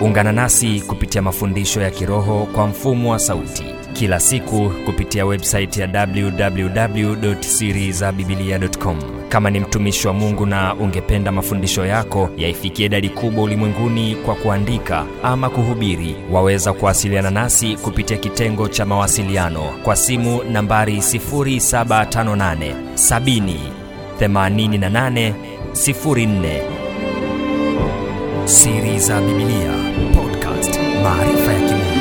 ungana nasi kupitia mafundisho ya kiroho kwa mfumo wa sauti. Kila siku kupitia websaiti ya www.sirizabibilia.com kama ni mtumishi wa mungu na ungependa mafundisho yako yaifikie idadi kubwa ulimwenguni kwa kuandika ama kuhubiri waweza kuwasiliana nasi kupitia kitengo cha mawasiliano kwa simu nambari 758 70 88 04 siri za bibilia podcast maarifa ya kimungu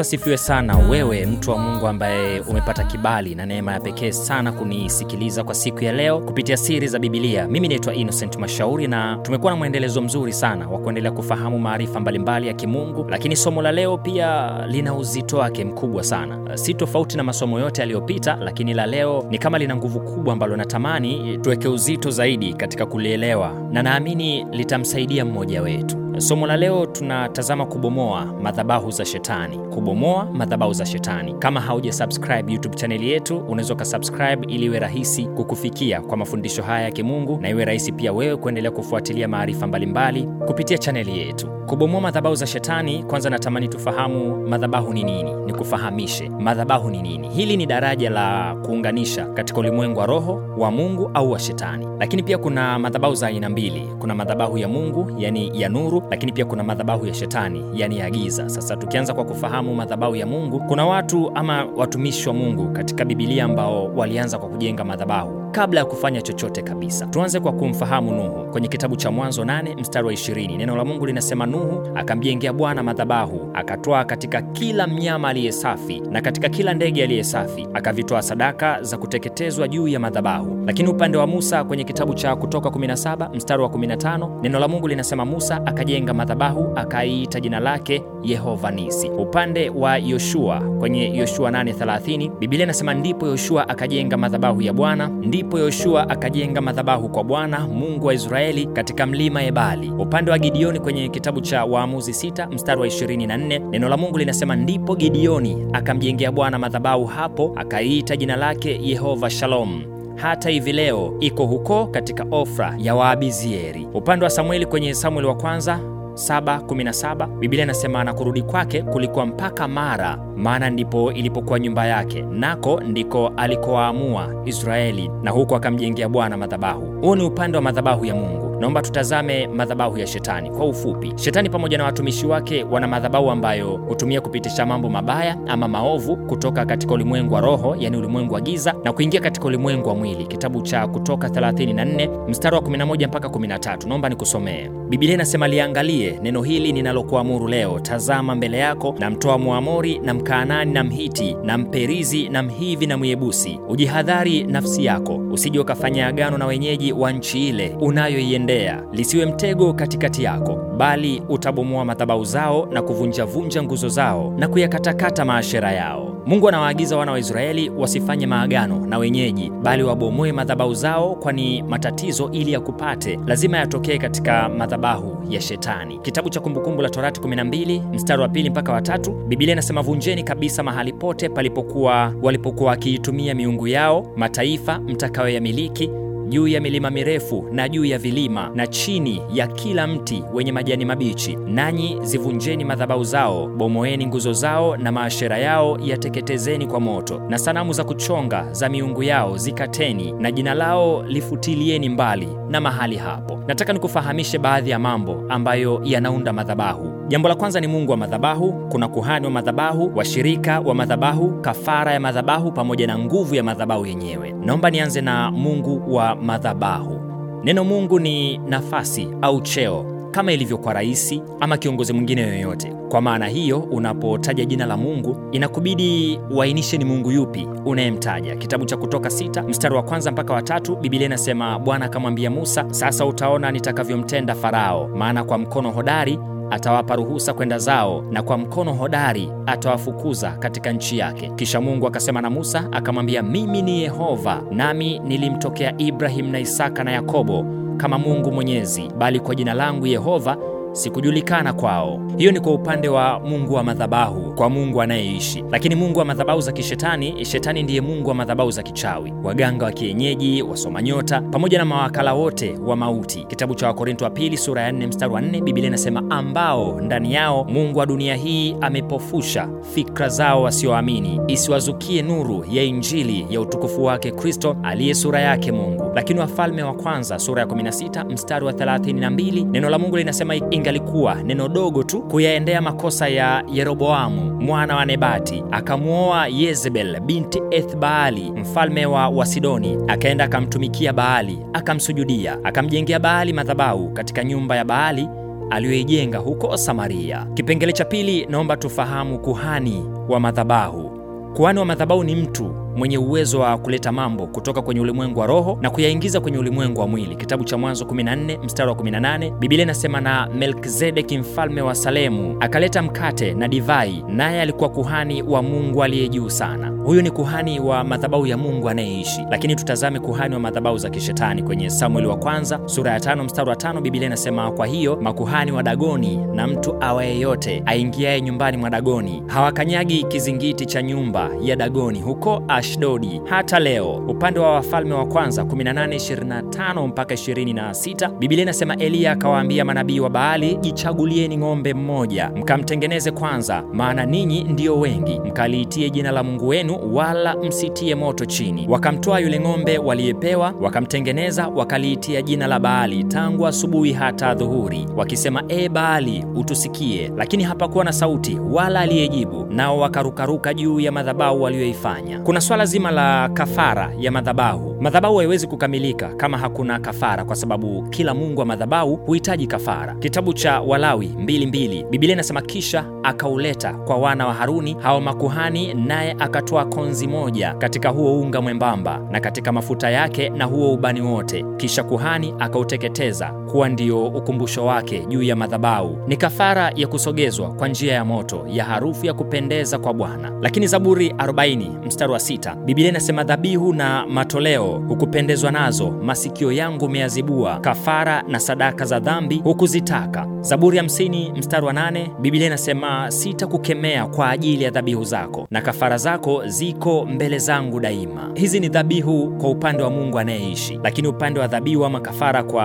yangu. asifiwe sana. Wewe mtu wa mungu ambaye umepata kibali na neema ya pekee sana kunisikiliza kwa siku ya leo kupitia siri za bibilia mimi naitwa innocent mashauri na tumekuwa na mwendelezo mzuri sana wa kuendelea kufahamu maarifa mbalimbali ya kimungu lakini somo la leo pia lina uzito wake mkubwa sana. Si tofauti na masomo yote yaliyopita lakini la leo ni kama lina nguvu kubwa ambalo natamani tuweke uzito zaidi katika kulielewa na naamini litamsaidia mmoja wetu. Somo la leo tunatazama kubomoa madhabahu za shetani kubomoa madhabahu za shetani. Kama hauja subscribe youtube chaneli yetu unaweza ukasubscribe ili iwe rahisi kukufikia kwa mafundisho haya ya kimungu na iwe rahisi pia wewe kuendelea kufuatilia maarifa mbalimbali kupitia chaneli yetu kubomoa madhabahu za shetani kwanza natamani tufahamu madhabahu ni nini. Nikufahamishe madhabahu ni nini. Hili ni daraja la kuunganisha katika ulimwengu wa roho wa mungu au wa shetani. Lakini pia kuna madhabahu za aina mbili. Kuna madhabahu ya mungu yani ya nuru lakini pia kuna madhabahu ya shetani yani ya giza. Sasa tukianza kwa kufahamu madhabahu ya mungu kuna watu ama watumishi wa mungu katika bibilia ambao walianza kwa kujenga madhabahu kabla ya kufanya chochote kabisa tuanze kwa kumfahamu nuhu. Kwenye kitabu cha mwanzo 8 mstari wa 20 neno la mungu linasema nuhu akamjengea bwana madhabahu akatwaa katika kila mnyama aliye safi na katika kila ndege aliye safi akavitoa sadaka za kuteketezwa juu ya madhabahu. Lakini upande wa musa kwenye kitabu cha kutoka 17 mstari wa 15 neno la mungu linasema musa akajenga madhabahu akaiita jina lake yehova nisi. Upande wa yoshua kwenye yoshua 830 biblia inasema ndipo yoshua akajenga madhabahu ya bwana ndipo yoshua akajenga madhabahu kwa bwana mungu wa israeli katika mlima ebali. Upande wa gideoni kwenye kitabu cha waamuzi 6 mstari wa 24 neno la mungu linasema ndipo gideoni akamjengea bwana madhabahu hapo akaiita jina lake yehova shalom. Hata hivi leo iko huko katika ofra ya waabizieri. Upande wa samueli kwenye samueli wa kwanza 7:17 biblia inasema na kurudi kwake kulikuwa mpaka mara maana ndipo ilipokuwa nyumba yake nako ndiko alikowaamua israeli na huko akamjengea bwana madhabahu. Huu ni upande wa madhabahu ya mungu naomba tutazame madhabahu ya shetani kwa ufupi. Shetani pamoja na watumishi wake wana madhabahu ambayo hutumia kupitisha mambo mabaya ama maovu kutoka katika ulimwengu wa roho yani ulimwengu wa giza na kuingia katika ulimwengu wa mwili. Kitabu cha kutoka 34 mstari wa 11 mpaka 13 naomba nikusomee. Biblia inasema liangalie neno hili ninalokuamuru leo. Tazama mbele yako na mtoa Mwamori na mkaanani na mhiti na mperizi na mhivi na myebusi. Ujihadhari nafsi yako. Usije ukafanya agano na wenyeji wa nchi ile. Unayoiendea lisiwe mtego katikati yako bali utabomoa madhabahu zao na kuvunjavunja nguzo zao na kuyakatakata maashera yao. Mungu anawaagiza wana wa israeli wasifanye maagano na wenyeji bali wabomoe madhabahu zao kwani matatizo ili yakupate lazima yatokee katika madhabahu ya shetani. Kitabu cha kumbukumbu la torati 12 mstari wa pili mpaka watatu biblia inasema vunjeni kabisa mahali pote palipokuwa walipokuwa wakiitumia miungu yao mataifa mtakayoyamiliki juu ya milima mirefu na juu ya vilima na chini ya kila mti wenye majani mabichi. Nanyi zivunjeni madhabahu zao bomoeni nguzo zao na maashera yao yateketezeni kwa moto na sanamu za kuchonga za miungu yao zikateni na jina lao lifutilieni mbali na mahali hapo. Nataka nikufahamishe baadhi ya mambo ambayo yanaunda madhabahu jambo la kwanza ni mungu wa madhabahu kuna kuhani wa madhabahu washirika wa madhabahu kafara ya madhabahu pamoja na nguvu ya madhabahu yenyewe. Naomba nianze na mungu wa madhabahu. Neno mungu ni nafasi au cheo kama ilivyo kwa rais ama kiongozi mwingine yoyote. Kwa maana hiyo unapotaja jina la mungu inakubidi uainishe ni mungu yupi unayemtaja. Kitabu cha kutoka sita mstari wa kwanza mpaka watatu Biblia inasema bwana akamwambia musa sasa utaona nitakavyomtenda farao maana kwa mkono hodari atawapa ruhusa kwenda zao na kwa mkono hodari atawafukuza katika nchi yake. Kisha mungu akasema na musa akamwambia mimi ni yehova nami nilimtokea ibrahim na isaka na yakobo kama mungu mwenyezi bali kwa jina langu yehova sikujulikana kwao. Hiyo ni kwa upande wa Mungu wa madhabahu, kwa Mungu anayeishi. Lakini Mungu wa madhabahu za kishetani, shetani ndiye Mungu wa madhabahu za kichawi, waganga wa kienyeji, wasoma nyota, pamoja na mawakala wote wa mauti. Kitabu cha Wakorinto wa pili sura ya 4 mstari wa 4, Biblia inasema ambao ndani yao Mungu wa dunia hii amepofusha fikra zao wasioamini, isiwazukie nuru ya Injili ya utukufu wake Kristo aliye sura yake Mungu. Lakini Wafalme wa Kwanza sura ya 16 mstari wa 32, neno la Mungu linasema ingalikuwa neno dogo tu kuyaendea makosa ya Yeroboamu mwana wa Nebati, akamwoa Yezebel binti Ethbaali mfalme wa Wasidoni, akaenda akamtumikia Baali, akamsujudia, akamjengea Baali madhabahu katika nyumba ya Baali aliyoijenga huko Samaria. Kipengele cha pili, naomba tufahamu kuhani wa madhabahu. Kuhani wa madhabahu ni mtu mwenye uwezo wa kuleta mambo kutoka kwenye ulimwengu wa roho na kuyaingiza kwenye ulimwengu wa mwili. Kitabu cha Mwanzo 14 mstari wa 18, Biblia inasema na Melkizedeki mfalme wa Salemu akaleta mkate na divai, naye alikuwa kuhani wa Mungu aliye juu sana. Huyu ni kuhani wa madhabahu ya Mungu anayeishi. Lakini tutazame kuhani wa madhabahu za kishetani kwenye Samueli wa kwanza sura ya tano mstari wa tano, Biblia inasema kwa hiyo makuhani wa Dagoni na mtu awaye yote aingiaye nyumbani mwa Dagoni hawakanyagi kizingiti cha nyumba ya Dagoni huko Ashdodi hata leo. Upande wa Wafalme wa Kwanza 18:25 mpaka 26, Biblia inasema Eliya akawaambia manabii wa Baali, jichagulieni ng'ombe mmoja mkamtengeneze kwanza, maana ninyi ndiyo wengi, mkaliitie jina la Mungu wenu, wala msitie moto chini. Wakamtoa yule ng'ombe waliyepewa, wakamtengeneza, wakaliitia jina la Baali tangu asubuhi hata dhuhuri, wakisema, e Baali, utusikie. Lakini hapakuwa na sauti wala aliyejibu, nao wakarukaruka juu ya madhabahu walioifanya. Kuna swala zima la kafara ya madhabahu. Madhabahu haiwezi kukamilika kama hakuna kafara, kwa sababu kila mungu wa madhabahu huhitaji kafara. Kitabu cha Walawi 2:2 Biblia inasema kisha akauleta kwa wana wa Haruni hao makuhani, naye akatoa konzi moja katika huo unga mwembamba na katika mafuta yake na huo ubani wote, kisha kuhani akauteketeza kuwa ndio ukumbusho wake juu ya madhabahu. Ni kafara ya kusogezwa kwa njia ya moto ya harufu ya kupendeza kwa Bwana. Lakini Zaburi 40 mstari wa sita Biblia inasema dhabihu na matoleo hukupendezwa nazo, masikio yangu umeazibua, kafara na sadaka za dhambi hukuzitaka. Zaburi 50 mstari wa 8 Biblia inasema sitakukemea kwa ajili ya dhabihu zako, na kafara zako ziko mbele zangu daima. Hizi ni dhabihu kwa upande wa Mungu anayeishi, lakini upande wa dhabihu ama kafara kwa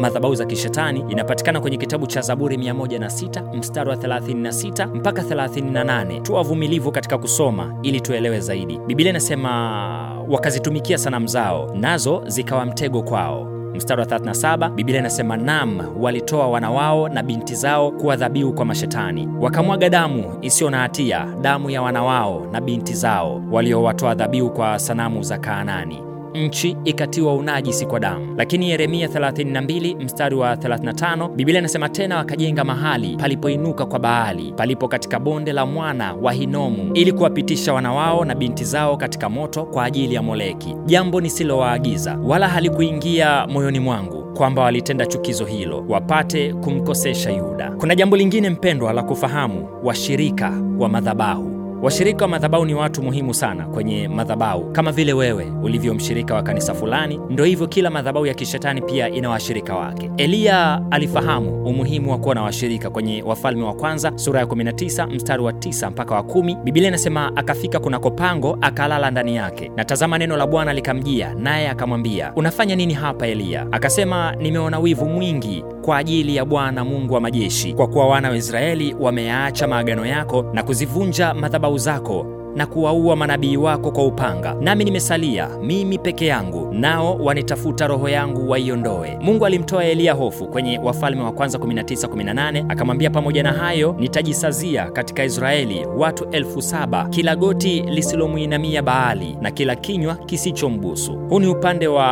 madhabahu za kishetani inapatikana kwenye kitabu cha Zaburi 106 mstari wa 36 mpaka 38. Tuwa vumilivu katika kusoma ili tuelewe zaidi. Biblia inasema wakazitumikia sanamu zao, nazo zikawa mtego kwao. Mstari wa 37 Biblia inasema nam, walitoa wana wao na binti zao kuwa dhabihu kwa mashetani, wakamwaga damu isiyo na hatia, damu ya wana wao na binti zao waliowatoa dhabihu kwa sanamu za Kaanani nchi ikatiwa unajisi kwa damu. Lakini Yeremia 32 mstari wa 35 Biblia inasema tena, wakajenga mahali palipoinuka kwa Baali, palipo katika bonde la mwana wa Hinomu, ili kuwapitisha wana wao na binti zao katika moto kwa ajili ya Moleki, jambo nisilowaagiza wala halikuingia moyoni mwangu kwamba walitenda chukizo hilo wapate kumkosesha Yuda. Kuna jambo lingine mpendwa la kufahamu, washirika wa madhabahu Washirika wa madhabahu ni watu muhimu sana kwenye madhabahu. Kama vile wewe ulivyo mshirika wa kanisa fulani, ndo hivyo kila madhabahu ya kishetani pia ina washirika wake. Eliya alifahamu umuhimu wa kuwa na washirika. Kwenye Wafalme wa Kwanza sura ya 19 mstari wa 9 mpaka wa kumi, Biblia inasema akafika kunako pango akalala ndani yake, na tazama, neno la Bwana likamjia, naye akamwambia, unafanya nini hapa Eliya? Akasema, nimeona wivu mwingi kwa ajili ya Bwana Mungu wa majeshi, kwa kuwa wana wa Israeli wameyaacha maagano yako na kuzivunja madhabahu zako na kuwaua manabii wako kwa upanga, nami nimesalia mimi peke yangu, nao wanitafuta roho yangu waiondoe. Mungu alimtoa Eliya hofu kwenye Wafalme wa Kwanza 19:18 akamwambia, pamoja na hayo nitajisazia katika Israeli watu elfu saba kila goti lisilomwinamia Baali na kila kinywa kisichombusu. Huu ni upande wa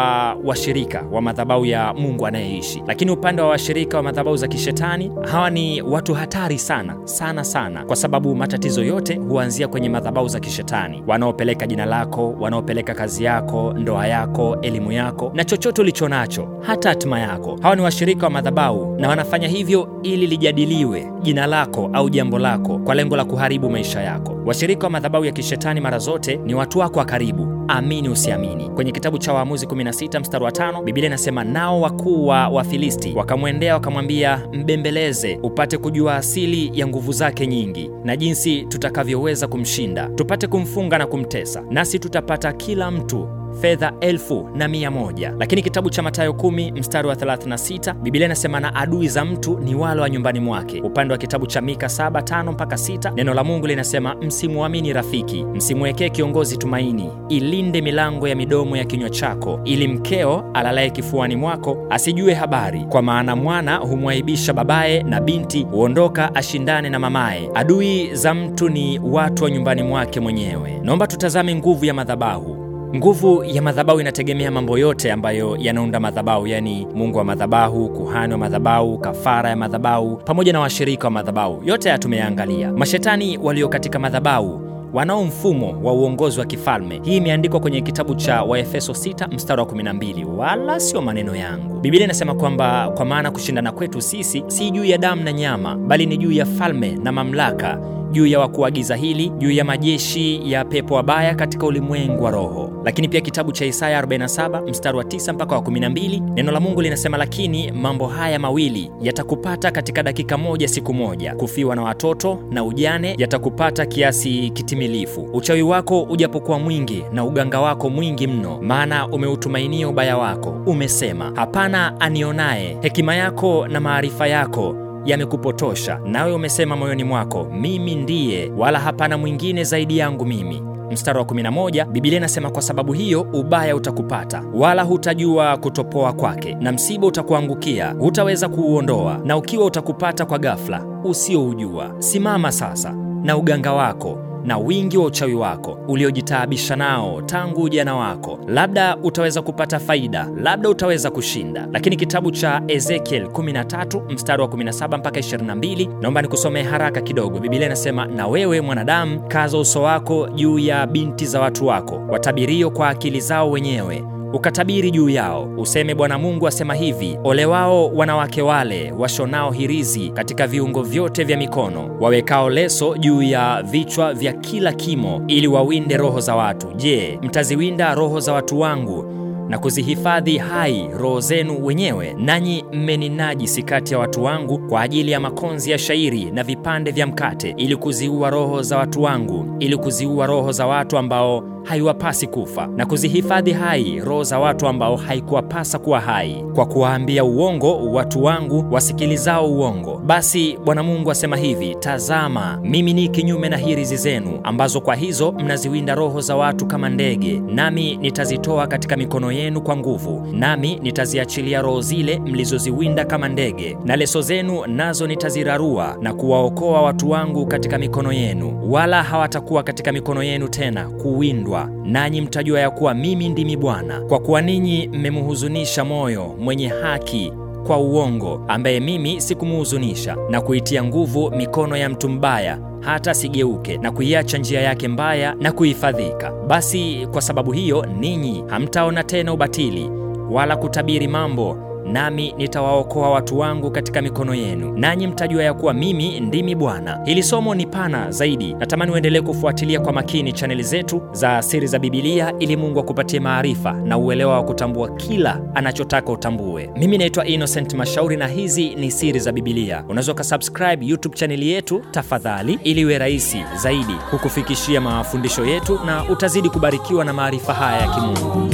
washirika wa madhabahu ya Mungu anayeishi, lakini upande wa washirika wa madhabahu za kishetani, hawa ni watu hatari sana sana sana, kwa sababu matatizo yote huanzia kwenye madhabahu za kishetani, wanaopeleka jina lako, wanaopeleka kazi yako, ndoa yako, elimu yako na chochote ulicho nacho, hata hatima yako. Hawa ni washirika wa madhabahu na wanafanya hivyo ili lijadiliwe jina lako au jambo lako kwa lengo la kuharibu maisha yako. Washirika wa madhabahu ya kishetani mara zote ni watu wako wa karibu amini usiamini. Kwenye kitabu cha Waamuzi 16 mstari wa 5 Biblia inasema nao wakuu wa Wafilisti wakamwendea wakamwambia, mbembeleze upate kujua asili ya nguvu zake nyingi na jinsi tutakavyoweza kumshinda, tupate kumfunga na kumtesa, nasi tutapata kila mtu fedha elfu na mia moja. Lakini kitabu cha Mathayo 10 mstari wa 36 Biblia inasema na adui za mtu ni wale wa nyumbani mwake. Upande wa kitabu cha Mika 7 5 mpaka 6 neno la Mungu linasema msimwamini rafiki, msimwekee kiongozi tumaini, ilinde milango ya midomo ya kinywa chako, ili mkeo alalaye kifuani mwako asijue habari, kwa maana mwana humwaibisha babaye, na binti huondoka ashindane na mamaye. Adui za mtu ni watu wa nyumbani mwake mwenyewe. Naomba tutazame nguvu ya madhabahu. Nguvu ya madhabahu inategemea mambo yote ambayo yanaunda madhabahu, yaani Mungu wa madhabahu, kuhani wa madhabahu, kafara ya madhabahu, pamoja na washirika wa madhabahu. Yote haya tumeyaangalia. Mashetani walio katika madhabahu wanao mfumo wa uongozi wa kifalme. Hii imeandikwa kwenye kitabu cha Waefeso 6 mstari wa 12, wala sio maneno yangu. Biblia inasema kwamba kwa maana kushindana kwetu sisi si juu ya damu na nyama, bali ni juu ya falme na mamlaka juu ya wakuu wa giza hili, juu ya majeshi ya pepo wabaya katika ulimwengu wa roho. Lakini pia kitabu cha Isaya 47 mstari wa 9 mpaka wa 12, neno la Mungu linasema, lakini mambo haya mawili yatakupata katika dakika moja, siku moja, kufiwa na watoto na ujane yatakupata kiasi kitimilifu. Uchawi wako ujapokuwa mwingi na uganga wako mwingi mno, maana umeutumainia ubaya wako, umesema, hapana anionaye. Hekima yako na maarifa yako yamekupotosha, nawe umesema moyoni mwako, mimi ndiye, wala hapana mwingine zaidi yangu mimi. Mstari wa 11 Biblia inasema kwa sababu hiyo ubaya utakupata, wala hutajua kutopoa kwake, na msiba utakuangukia, hutaweza kuuondoa, na ukiwa utakupata kwa ghafla usioujua. Simama sasa na uganga wako na wingi wa uchawi wako uliojitaabisha nao tangu ujana wako, labda utaweza kupata faida, labda utaweza kushinda. Lakini kitabu cha Ezekiel 13 mstari wa 17 mpaka 22, naomba nikusomee haraka kidogo. Biblia inasema, na wewe mwanadamu, kaza uso wako juu ya binti za watu wako, watabirio kwa akili zao wenyewe ukatabiri juu yao, useme, Bwana Mungu asema hivi: ole wao wanawake wale washonao hirizi katika viungo vyote vya mikono, wawekao leso juu ya vichwa vya kila kimo, ili wawinde roho za watu. Je, mtaziwinda roho za watu wangu na kuzihifadhi hai roho zenu wenyewe? Nanyi mmeninajisi kati ya watu wangu kwa ajili ya makonzi ya shairi na vipande vya mkate, ili kuziua roho za watu wangu, ili kuziua roho za watu ambao haiwapasi kufa na kuzihifadhi hai roho za watu ambao haikuwapasa kuwa hai, kwa kuwaambia uongo watu wangu wasikilizao uongo. Basi Bwana Mungu asema hivi: Tazama, mimi ni kinyume na hirizi zenu, ambazo kwa hizo mnaziwinda roho za watu kama ndege, nami nitazitoa katika mikono yenu kwa nguvu, nami nitaziachilia roho zile mlizoziwinda kama ndege, na leso zenu nazo nitazirarua na kuwaokoa watu wangu katika mikono yenu, wala hawatakuwa katika mikono yenu tena kuwindwa nanyi mtajua ya kuwa mimi ndimi Bwana. Kwa kuwa ninyi mmemhuzunisha moyo mwenye haki kwa uongo, ambaye mimi sikumuhuzunisha, na kuitia nguvu mikono ya mtu mbaya hata sigeuke na kuiacha njia yake mbaya na kuhifadhika. Basi kwa sababu hiyo ninyi hamtaona tena ubatili wala kutabiri mambo nami nitawaokoa watu wangu katika mikono yenu, nanyi mtajua ya kuwa mimi ndimi Bwana. Hili somo ni pana zaidi. Natamani uendelee kufuatilia kwa makini chaneli zetu za Siri za Bibilia ili Mungu akupatie maarifa na uelewa wa kutambua kila anachotaka utambue. Mimi naitwa Innocent Mashauri na hizi ni Siri za Bibilia. Unaweza ukasubscribe YouTube chaneli yetu tafadhali, ili iwe rahisi zaidi kukufikishia mafundisho yetu, na utazidi kubarikiwa na maarifa haya ya kimungu.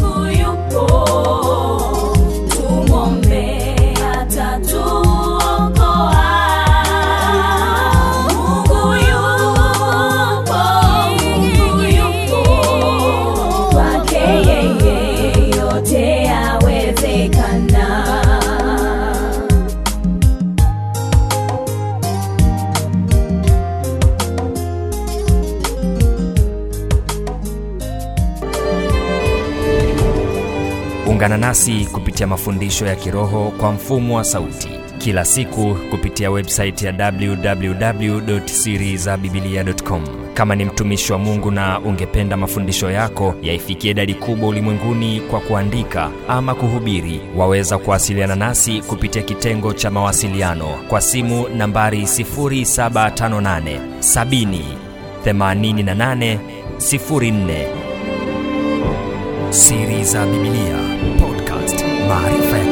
Ungana nasi kupitia mafundisho ya kiroho kwa mfumo wa sauti kila siku kupitia website ya www.sirizabibilia.com. Kama ni mtumishi wa Mungu na ungependa mafundisho yako yaifikie idadi kubwa ulimwenguni kwa kuandika ama kuhubiri, waweza kuwasiliana nasi kupitia kitengo cha mawasiliano kwa simu nambari 0758 70 88 04 Siri za Bibilia Podcast, maarifa ya